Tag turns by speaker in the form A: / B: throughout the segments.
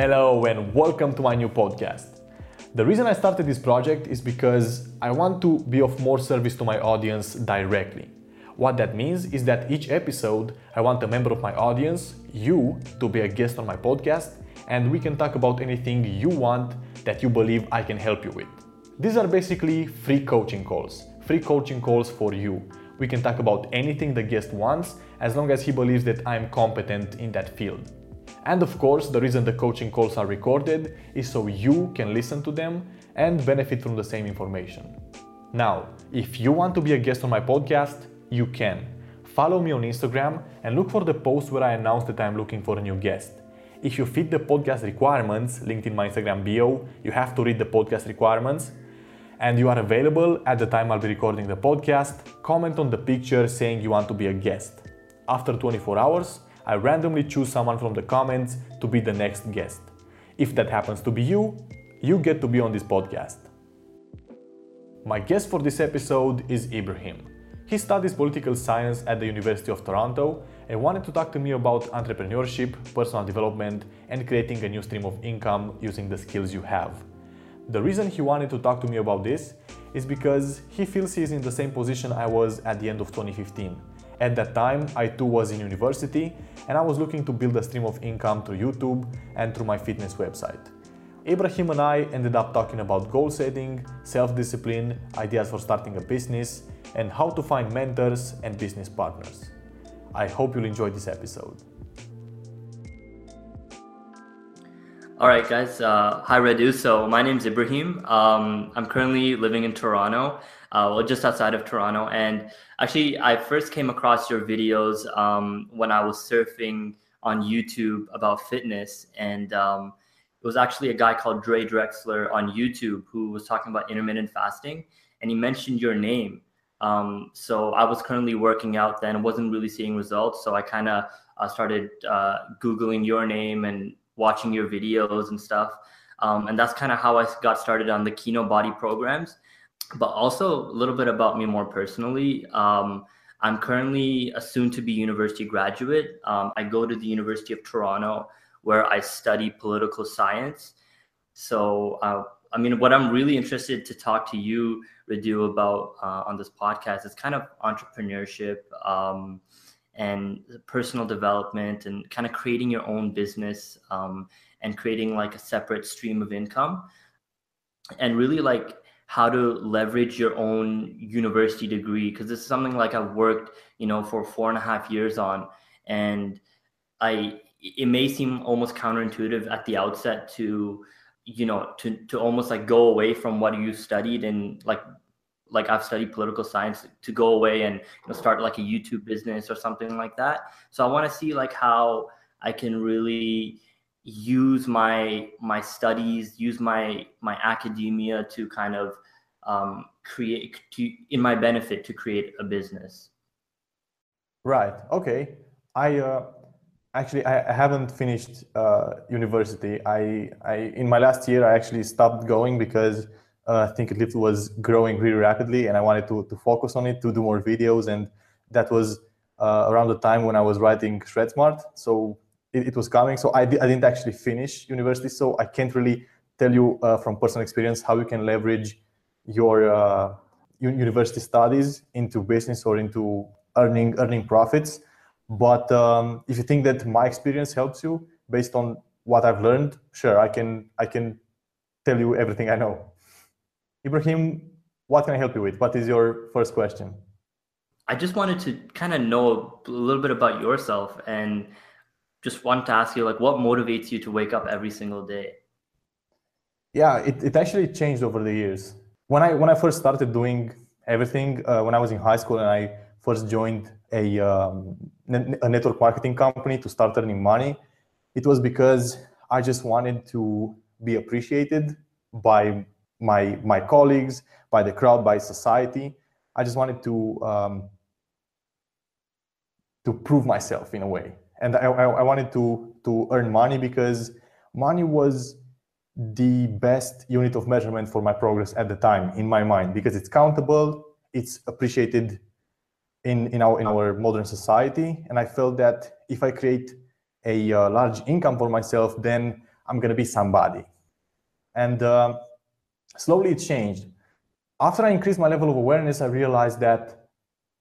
A: Hello, and welcome to my new podcast. The reason I started this project is because I want to be of more service to my audience directly. What that means is that each episode, I want a member of my audience, you, to be a guest on my podcast, and we can talk about anything you want that you believe I can help you with. These are basically free coaching calls, free coaching calls for you. We can talk about anything the guest wants as long as he believes that I'm competent in that field. And of course, the reason the coaching calls are recorded is so you can listen to them and benefit from the same information. Now, if you want to be a guest on my podcast, you can. Follow me on Instagram and look for the post where I announce that I'm looking for a new guest. If you fit the podcast requirements linked in my Instagram bio, you have to read the podcast requirements. And you are available at the time I'll be recording the podcast. Comment on the picture saying you want to be a guest. After 24 hours, I randomly choose someone from the comments to be the next guest. If that happens to be you, you get to be on this podcast. My guest for this episode is Ibrahim. He studies political science at the University of Toronto and wanted to talk to me about entrepreneurship, personal development, and creating a new stream of income using the skills you have. The reason he wanted to talk to me about this is because he feels he is in the same position I was at the end of 2015 at that time, I too was in university and I was looking to build a stream of income through YouTube and through my fitness website. Ibrahim and I ended up talking about goal setting, self discipline, ideas for starting a business, and how to find mentors and business partners. I hope you'll enjoy this episode.
B: All right, guys. Uh, hi, Radu. So my name is Ibrahim. Um, I'm currently living in Toronto uh, well, just outside of Toronto. And actually, I first came across your videos um, when I was surfing on YouTube about fitness. And um, it was actually a guy called Dre Drexler on YouTube who was talking about intermittent fasting. And he mentioned your name. Um, so I was currently working out then, wasn't really seeing results. So I kind of uh, started uh, Googling your name and watching your videos and stuff. Um, and that's kind of how I got started on the Kinobody programs but also a little bit about me more personally. Um, I'm currently a soon to be university graduate. Um, I go to the University of Toronto where I study political science. So, uh, I mean, what I'm really interested to talk to you, Radu, about uh, on this podcast is kind of entrepreneurship um, and personal development and kind of creating your own business um, and creating like a separate stream of income. And really, like, how to leverage your own university degree because this is something like I've worked, you know, for four and a half years on, and I it may seem almost counterintuitive at the outset to you know to to almost like go away from what you studied and like like I've studied political science to go away and you know, start like a YouTube business or something like that. So I want to see like how I can really use my my studies use my my academia to kind of um, create to in my benefit to create a business.
A: Right. Okay. I uh, actually i, haven't finished uh, university. I, I in my last year i actually stopped going because uh, i think it was growing really rapidly and i wanted to, to focus on it to do more videos. And that was uh, around the time when i was writing shred smart so it, it was coming. So I, I didn't actually finish university, so I can't really tell you uh, from personal experience how you can leverage your uh, university studies into business or into earning earning profits. But um, if you think that my experience helps you based on what I've learned, sure, I can I can tell you everything I know. Ibrahim, what can I help you with? What is your first question?
B: I just wanted to kind of know a little bit about yourself and just want to ask you like what motivates you to wake up every single day?
A: Yeah it, it actually changed over the years. When i when i first started doing everything uh, when i was in high school and i first joined a, um, a network marketing company to start earning money it was because i just wanted to be appreciated by my my colleagues by the crowd by society. I just wanted to um, to prove myself in a way and I, I wanted to to earn money because money was the best unit of measurement for my progress at the time in my mind because it's countable it's appreciated in in our in our modern society and i felt that if i create a uh, large income for myself then I'm gonna be somebody. And uh, slowly it changed. After I increased my level of awareness, I realized that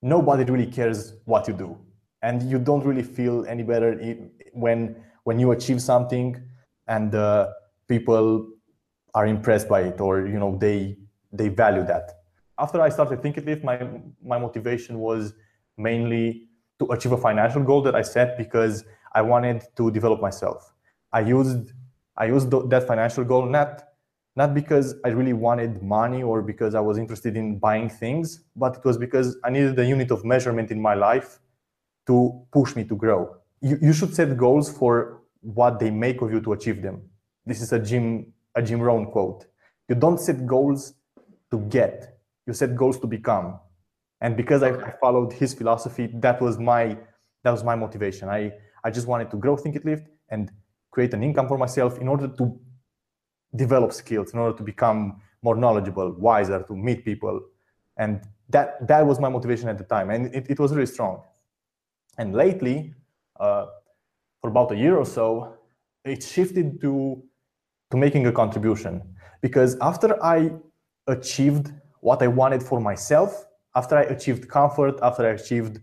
A: nobody really cares what you do, and you don't really feel any better when when you achieve something and uh, people are impressed by it or you know they they value that. After I started Thinkific, my my motivation was mainly to achieve a financial goal that I set because I wanted to develop myself. I used I used that financial goal not not because I really wanted money or because I was interested in buying things, but it was because I needed a unit of measurement in my life to push me to grow. You, you should set goals for what they make of you to achieve them. This is a Jim a Jim Rohn quote. You don't set goals to get, you set goals to become. And because I, I followed his philosophy, that was my that was my motivation. I I just wanted to grow Thinkific and create an income for myself in order to develop skills, in order to become more knowledgeable, wiser, to meet people. And that, that was my motivation at the time. And it, it was really strong. And lately, uh, for about a year or so, it shifted to, to making a contribution. Because after I achieved what I wanted for myself, after I achieved comfort, after I achieved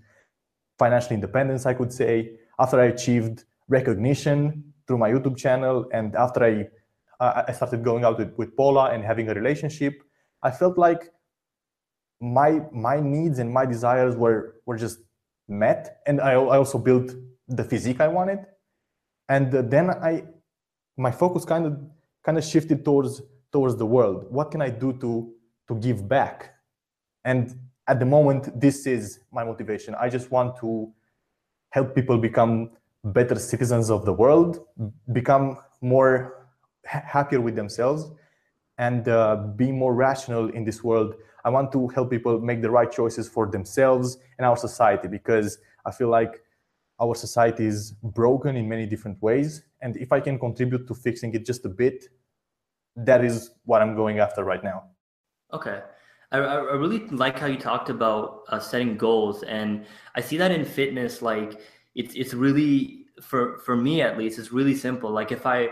A: financial independence, I could say, after I achieved recognition through my YouTube channel, and after I uh, I started going out with, with Paula and having a relationship, I felt like my my needs and my desires were were just met, and I, I also built the physique I wanted, and uh, then I my focus kind of kind of shifted towards towards the world. What can I do to to give back? And at the moment, this is my motivation. I just want to help people become better citizens of the world, become more happier with themselves, and uh, be more rational in this world. I want to help people make the right choices for themselves and our society because I feel like our society is broken in many different ways. And if I can contribute to fixing it just a bit, that is what I'm going after right now.
B: Okay. I, I really like how you talked about uh, setting goals, and I see that in fitness. Like it's it's really for for me at least, it's really simple. Like if I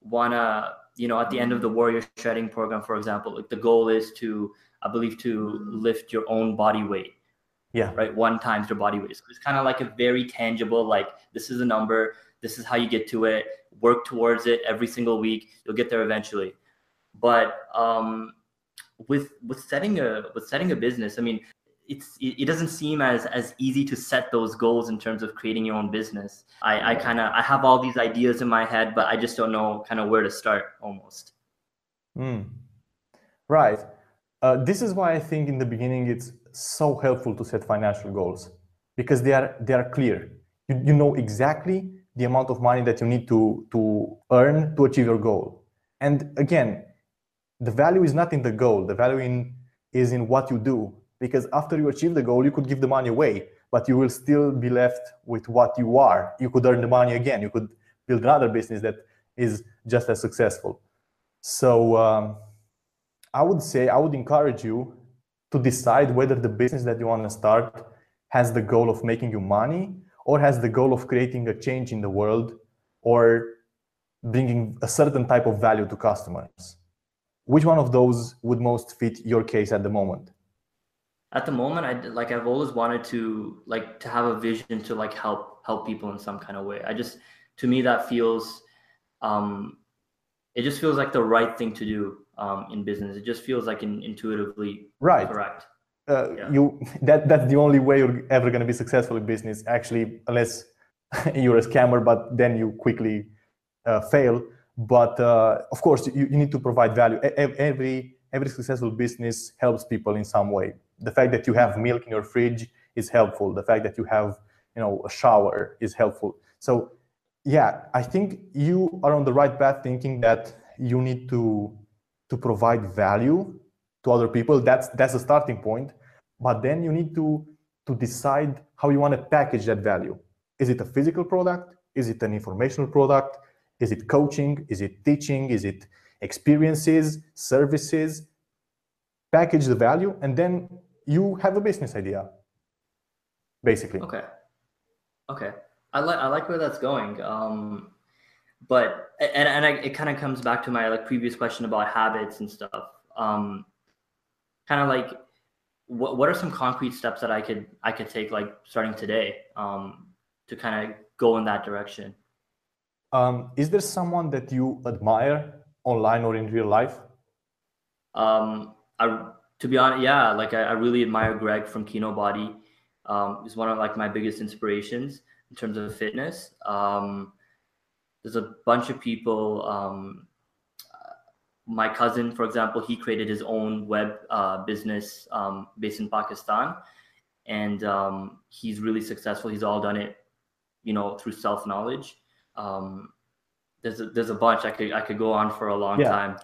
B: wanna, you know, at the end of the warrior shredding program, for example, like the goal is to, I believe, to lift your own body weight.
A: Yeah.
B: Right. One times your body weight. So it's kind of like a very tangible. Like this is a number. This is how you get to it. Work towards it every single week. You'll get there eventually. But um, with with setting a with setting a business i mean it's it doesn't seem as as easy to set those goals in terms of creating your own business i i kind of i have all these ideas in my head but i just don't know kind of where to start almost
A: mm. right uh, this is why i think in the beginning it's so helpful to set financial goals because they are they are clear. You, you know exactly the amount of money that you need to to earn to achieve your goal. And again the value is not in the goal the value in is in what you do because after you achieve the goal you could give the money away but you will still be left with what you are. You could earn the money again. You could build another business that is just as successful. So um, i would say i would encourage you to decide whether the business that you want to start has the goal of making you money or has the goal of creating a change in the world or bringing a certain type of value to customers. Which one of those would most fit your case at the moment?
B: At the moment i like i've always wanted to like to have a vision to like help help people in some kind of way. I just to me that feels um it just feels like the right thing to do um in business it just feels like in, intuitively
A: right
B: correct
A: uh, yeah. you that that's the only way you're ever going to be successful in business actually unless you're a scammer but then you quickly uh, fail but uh, of course, you, you need to provide value. Every every successful business helps people in some way. The fact that you have milk in your fridge is helpful. The fact that you have you know a shower is helpful. So yeah, I think you are on the right path thinking that you need to to provide value to other people. That's that's a starting point. But then you need to to decide how you want to package that value. Is it a physical product? Is it an informational product? Is it coaching? Is it teaching? Is it experiences, services? Package the value, and then you have a business idea, basically.
B: Okay. Okay. I like I like where that's going. Um, but and and I, it kind of comes back to my like previous question about habits and stuff. Um, kind of like what what are some concrete steps that I could I could take like starting today um, to kind of go in that direction?
A: Um, is there someone that you admire online or in real life?
B: Um, I to be honest, yeah, like I, I really admire Greg from Kinobody. Um, he's one of like my biggest inspirations in terms of fitness. Um, there's a bunch of people. Um, my cousin, for example, he created his own web uh, business um, based in Pakistan, and um, he's really successful. He's all done it, you know, through self knowledge. Um, there's a, there's a bunch I could I could go on for a long yeah. time.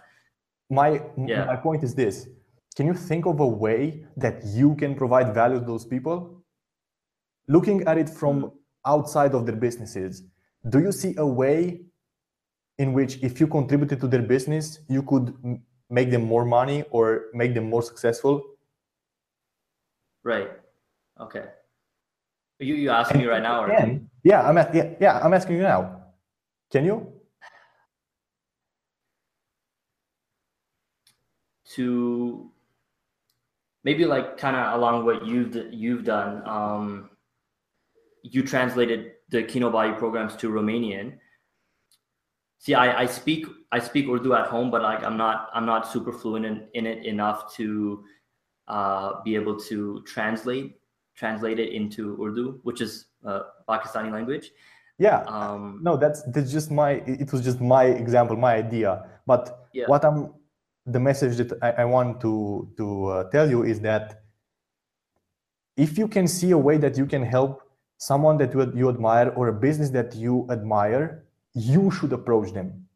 A: My yeah. my point is this: Can you think of a way that you can provide value to those people? Looking at it from mm-hmm. outside of their businesses, do you see a way in which if you contributed to their business you could make them more money or make them more successful?
B: Right. Okay. You you asking me right now or?
A: Can, yeah i'm at, yeah, yeah i'm asking you now. Can you?
B: To maybe like kind of along what you've you've done um you translated the Kinobody programs to Romanian. See, I, I speak I speak Urdu at home, but like I'm not I'm not super fluent in, in it enough to uh, be able to translate translate it into Urdu, which is uh, Pakistani language.
A: Yeah. Um, no, that's that's just my. It was just my example, my idea. But yeah. what I'm the message that I, I want to to uh, tell you is that if you can see a way that you can help someone that you admire or a business that you admire, you should approach them.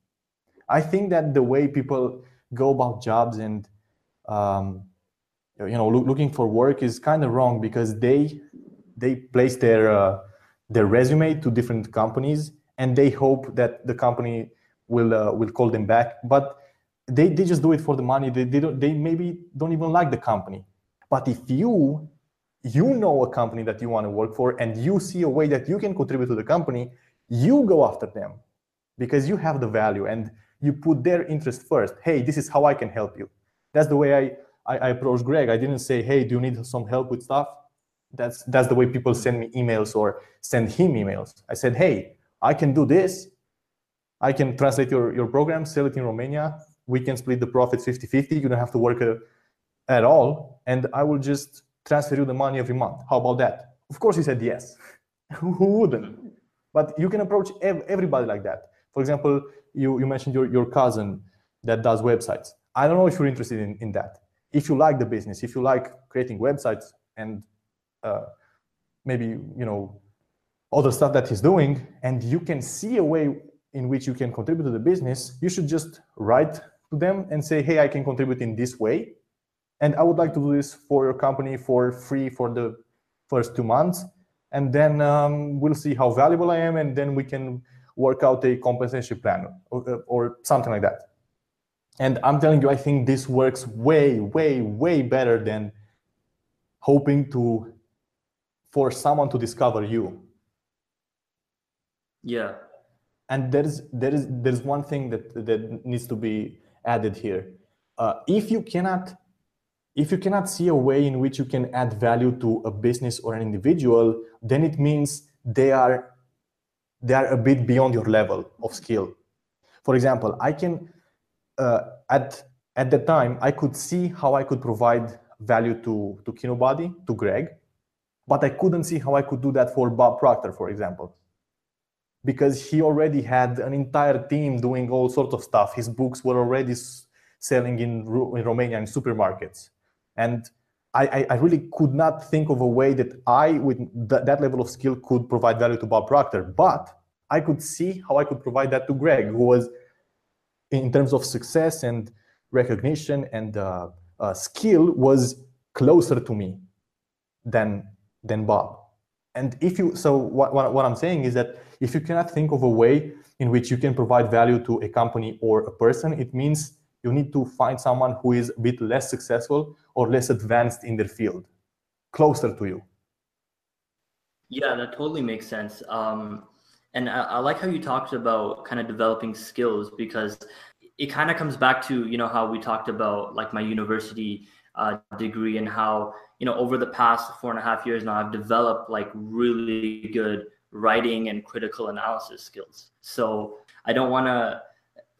A: I think that the way people go about jobs and um, you know look, looking for work is kind of wrong because they they place their uh, their resume to different companies and they hope that the company will uh, will call them back. But they, they just do it for the money. They, they don't they maybe don't even like the company. But if you you know a company that you want to work for and you see a way that you can contribute to the company, you go after them because you have the value and you put their interest first. Hey, this is how I can help you. That's the way I, I, I approached Greg. I didn't say, hey, do you need some help with stuff? That's that's the way people send me emails or send him emails. I said, hey, I can do this. I can translate your, your program, sell it in Romania. We can split the profits 50-50. You don't have to work uh, at all. And I will just transfer you the money every month. How about that? Of course, he said yes. Who wouldn't? But you can approach ev- everybody like that. For example, you, you mentioned your, your cousin that does websites. I don't know if you're interested in, in that. If you like the business, if you like creating websites and uh, maybe, you know, other stuff that he's doing, and you can see a way in which you can contribute to the business, you should just write to them and say, hey, I can contribute in this way and I would like to do this for your company for free for the first two months, and then um, we'll see how valuable I am, and then we can work out a compensation plan or, or something like that. And I'm telling you, I think this works way, way, way better than hoping to for someone to discover you.
B: Yeah.
A: And there's there is there's one thing that that needs to be added here. Uh, if you cannot if you cannot see a way in which you can add value to a business or an individual, then it means they are they are a bit beyond your level of skill. For example, I can uh, at at the time I could see how I could provide value to to Kinobody, to Greg, but I couldn't see how I could do that for Bob Proctor, for example, because he already had an entire team doing all sorts of stuff. His books were already selling in, in Romania in supermarkets and I, I, really could not think of a way that I, with th- that level of skill, could provide value to Bob Proctor. But I could see how I could provide that to Greg, who was, in terms of success and recognition and uh, uh, skill, was closer to me than than Bob. And if you, so what, what, what I'm saying is that if you cannot think of a way in which you can provide value to a company or a person, it means you need to find someone who is a bit less successful or less advanced in their field, closer to you.
B: Yeah, that totally makes sense. Um, and I, I like how you talked about kind of developing skills because it kind of comes back to you know how we talked about like my university uh, degree and how you know over the past four and a half years now i've developed like really good writing and critical analysis skills so i don't want to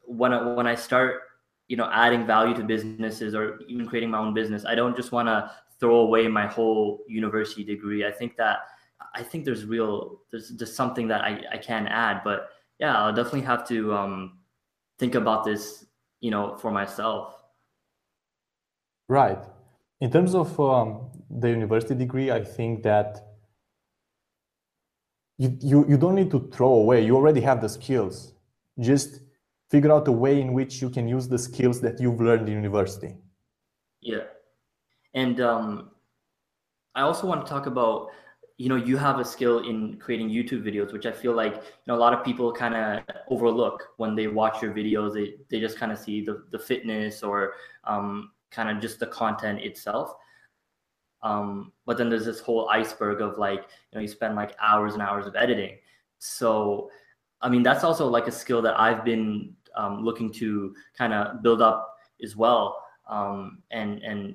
B: when I, when i start you know adding value to businesses or even creating my own business. I don't just want to throw away my whole university degree. I think that i think there's real there's just something that i, I can add. But yeah i'll definitely have to um, think about this you know for myself.
A: Right. In terms of um, the university degree i think that you, you you don't need to throw away. You already have the skills. Just figure out a way in which you can use the skills that you've learned in university.
B: Yeah. And um, i also want to talk about you know you have a skill in creating youtube videos which i feel like you know a lot of people kind of overlook when they watch your videos. They, they just kind of see the, the fitness or um, kind of just the content itself. Um, but then there's this whole iceberg of like you know you spend like hours and hours of editing. So i mean that's also like a skill that i've been um, looking to kind of build up as well. Um, and and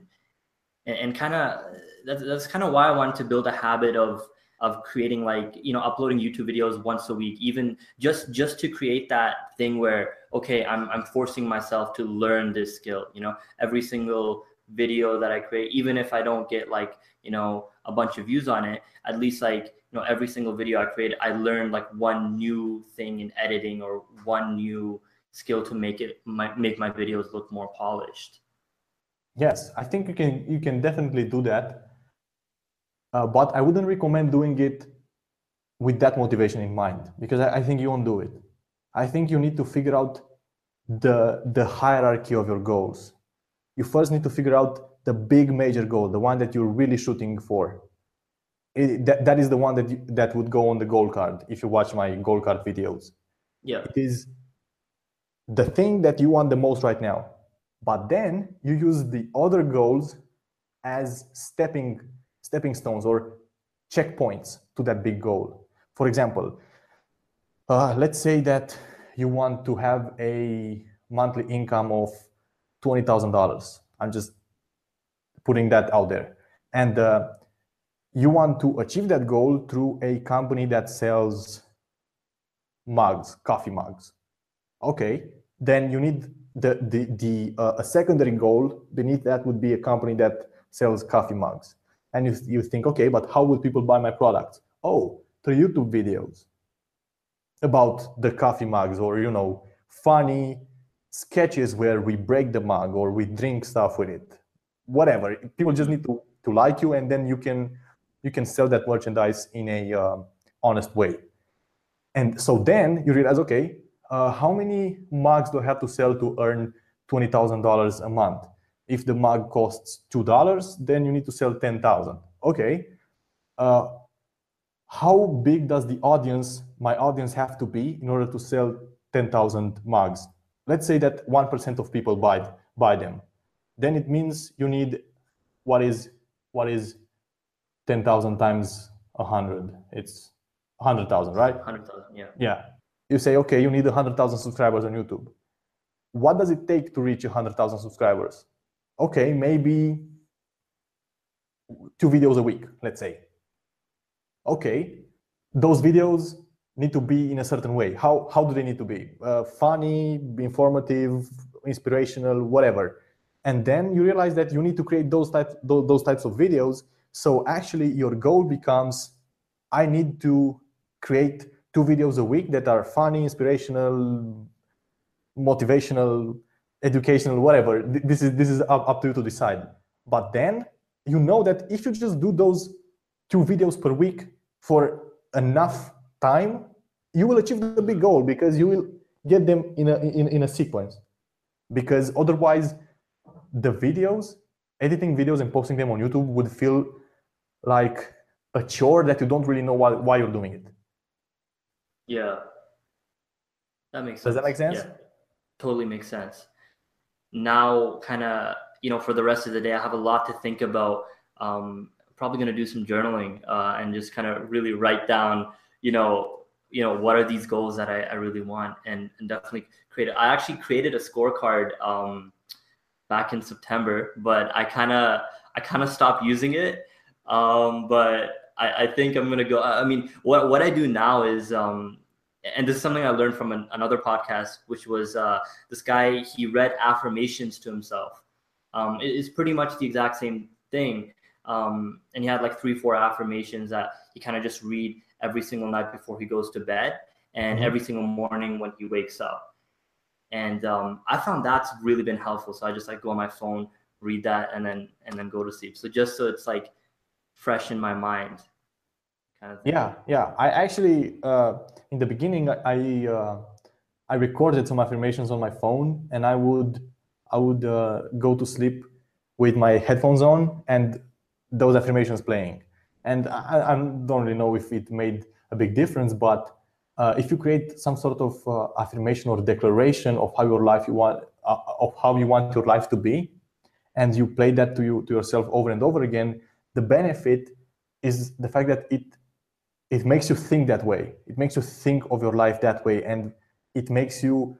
B: and, kind of that's, that's kind of why i wanted to build a habit of of creating like you know uploading youtube videos once a week even just just to create that thing where okay i'm, I'm forcing myself to learn this skill you know? Every single video that i create even if i don't get like you know a bunch of views on it at least like you know every single video i create i learned like one new thing in editing or one new skill to make it my, make my videos look more polished.
A: Yes i think you can you can definitely do that. Uh, but i wouldn't recommend doing it with that motivation in mind because I, I think you won't do it. I think you need to figure out the the hierarchy of your goals. You first need to figure out the big major goal the one that you're really shooting for. It, that, that is the one that you, that would go on the goal card if you watch my goal card videos.
B: Yeah.
A: It is the thing that you want the most right now. But then you use the other goals as stepping stepping stones or checkpoints to that big goal. For example, uh, let's say that you want to have a monthly income of twenty thousand dollars. I'm just putting that out there, and uh, you want to achieve that goal through a company that sells mugs, coffee mugs okay, then you need the, the, the uh, a secondary goal beneath that would be a company that sells coffee mugs. And you, you think, okay, but how will people buy my products? Oh, through YouTube videos about the coffee mugs or, you know, funny sketches where we break the mug or we drink stuff with it. Whatever. People just need to, to like you and then you can you can sell that merchandise in a uh, honest way. And so then you realize, okay, uh, how many mugs do I have to sell to earn $20,000 a month? If the mug costs $2, then you need to sell 10,000. Okay. Uh, how big does the audience, my audience have to be in order to sell 10,000 mugs? Let's say that 1% of people buy, buy them. Then it means you need what is, what is 10,000 times 100? It's 100,000, right?
B: 100,000, yeah.
A: Yeah you say, okay, you need 100,000 subscribers on YouTube. What does it take to reach 100,000 subscribers? Okay, maybe two videos a week, let's say. Okay, those videos need to be in a certain way. How, how do they need to be? Uh, funny, informative, inspirational, whatever. And then you realize that you need to create those, type, those, those types of videos. So actually your goal becomes, I need to create two videos a week that are funny, inspirational, motivational, educational, whatever. This is this is up, up to you to decide. But then you know that if you just do those two videos per week for enough time, you will achieve the big goal because you will get them in a in, in a sequence. Because otherwise, the videos, editing videos and posting them on YouTube would feel like a chore that you don't really know why, why you're doing it.
B: Yeah. That makes sense.
A: Does that make sense?
B: Yeah. Totally makes sense. Now, kind of, you know, for the rest of the day, I have a lot to think about. Um, probably going to do some journaling uh, and just kind of really write down, you know, you know what are these goals that I, I really want and, and definitely create it. I actually created a scorecard um, back in September, but I kind of I kind of stopped using it. Um, but I, I, think I'm gonna go. I mean, what what I do now is, um, and this is something I learned from an, another podcast, which was uh, this guy. He read affirmations to himself. Um, it, it's pretty much the exact same thing. Um, and he had like three, four affirmations that he kind of just read every single night before he goes to bed, and mm-hmm. every single morning when he wakes up and um, I found that's really been helpful. So I just like go on my phone, read that, and then and then go to sleep. So just so it's like fresh in my mind.
A: Kind of yeah, yeah. I actually uh, in the beginning I uh, I recorded some affirmations on my phone, and I would I would uh, go to sleep with my headphones on and those affirmations playing. And I, I don't really know if it made a big difference, but uh, if you create some sort of uh, affirmation or declaration of how your life you want uh, of how you want your life to be and you play that to you to yourself over and over again the benefit is the fact that it it makes you think that way. It makes you think of your life that way and it makes you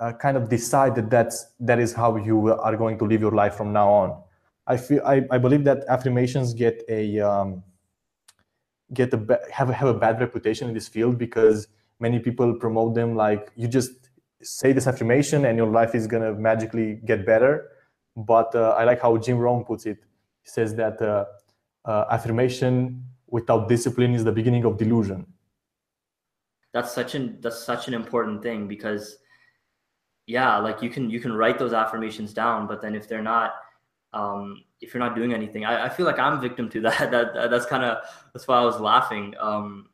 A: uh, kind of decide that that's that is how you are going to live your life from now on. I feel i, I believe that affirmations get a um, get a have a, have a bad reputation in this field because many people promote them like you just say this affirmation and your life is going to magically get better. But uh, i like how jim rohn puts it. He says that uh, uh, affirmation without discipline is the beginning of delusion
B: that's such an that's such an important thing because yeah like you can you can write those affirmations down but then if they're not um, if you're not doing anything I, I feel like i'm victim to that that, that's kind of that's why i was laughing um,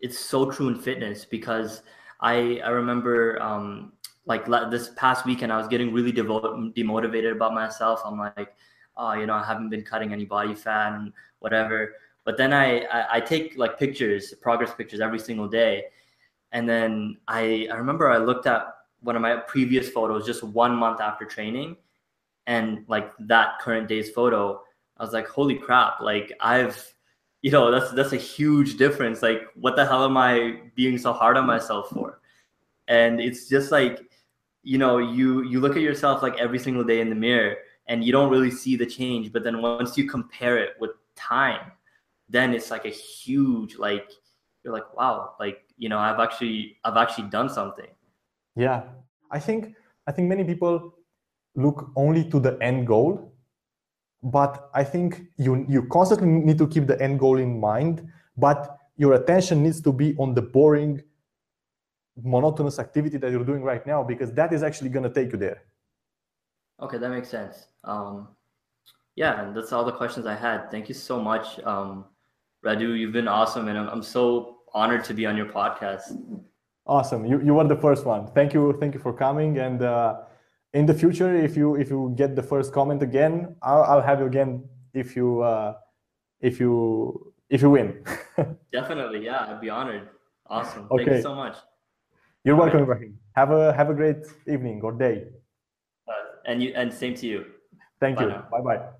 B: it's so true in fitness because I I remember um, like this past weekend I was getting really devo- demotivated about myself. I'm like, oh, you know, I haven't been cutting any body fat and whatever. But then I, I, I take like pictures, progress pictures every single day, and then I I remember I looked at one of my previous photos just one month after training, and like that current day's photo, I was like, holy crap! Like I've you know that's that's a huge difference like what the hell am i being so hard on myself for and it's just like you know you you look at yourself like every single day in the mirror and you don't really see the change but then once you compare it with time then it's like a huge like you're like wow like you know i've actually i've actually done something.
A: Yeah. I think i think many people look only to the end goal but i think you you constantly need to keep the end goal in mind but your attention needs to be on the boring monotonous activity that you're doing right now because that is actually going to take you there
B: okay that makes sense um, yeah and that's all the questions i had thank you so much um, radu you've been awesome and I'm, I'm so honored to be on your podcast
A: awesome you, you were the first one thank you thank you for coming and uh, in the future, if you if you get the first comment again, I'll, I'll have you again if you uh, if you if you win.
B: Definitely, yeah, I'd be honored. Awesome. Okay. Thank you so much.
A: You're welcome. Ibrahim. Have a have a great evening or day.
B: And you and same to you.
A: Thank bye you. Bye bye.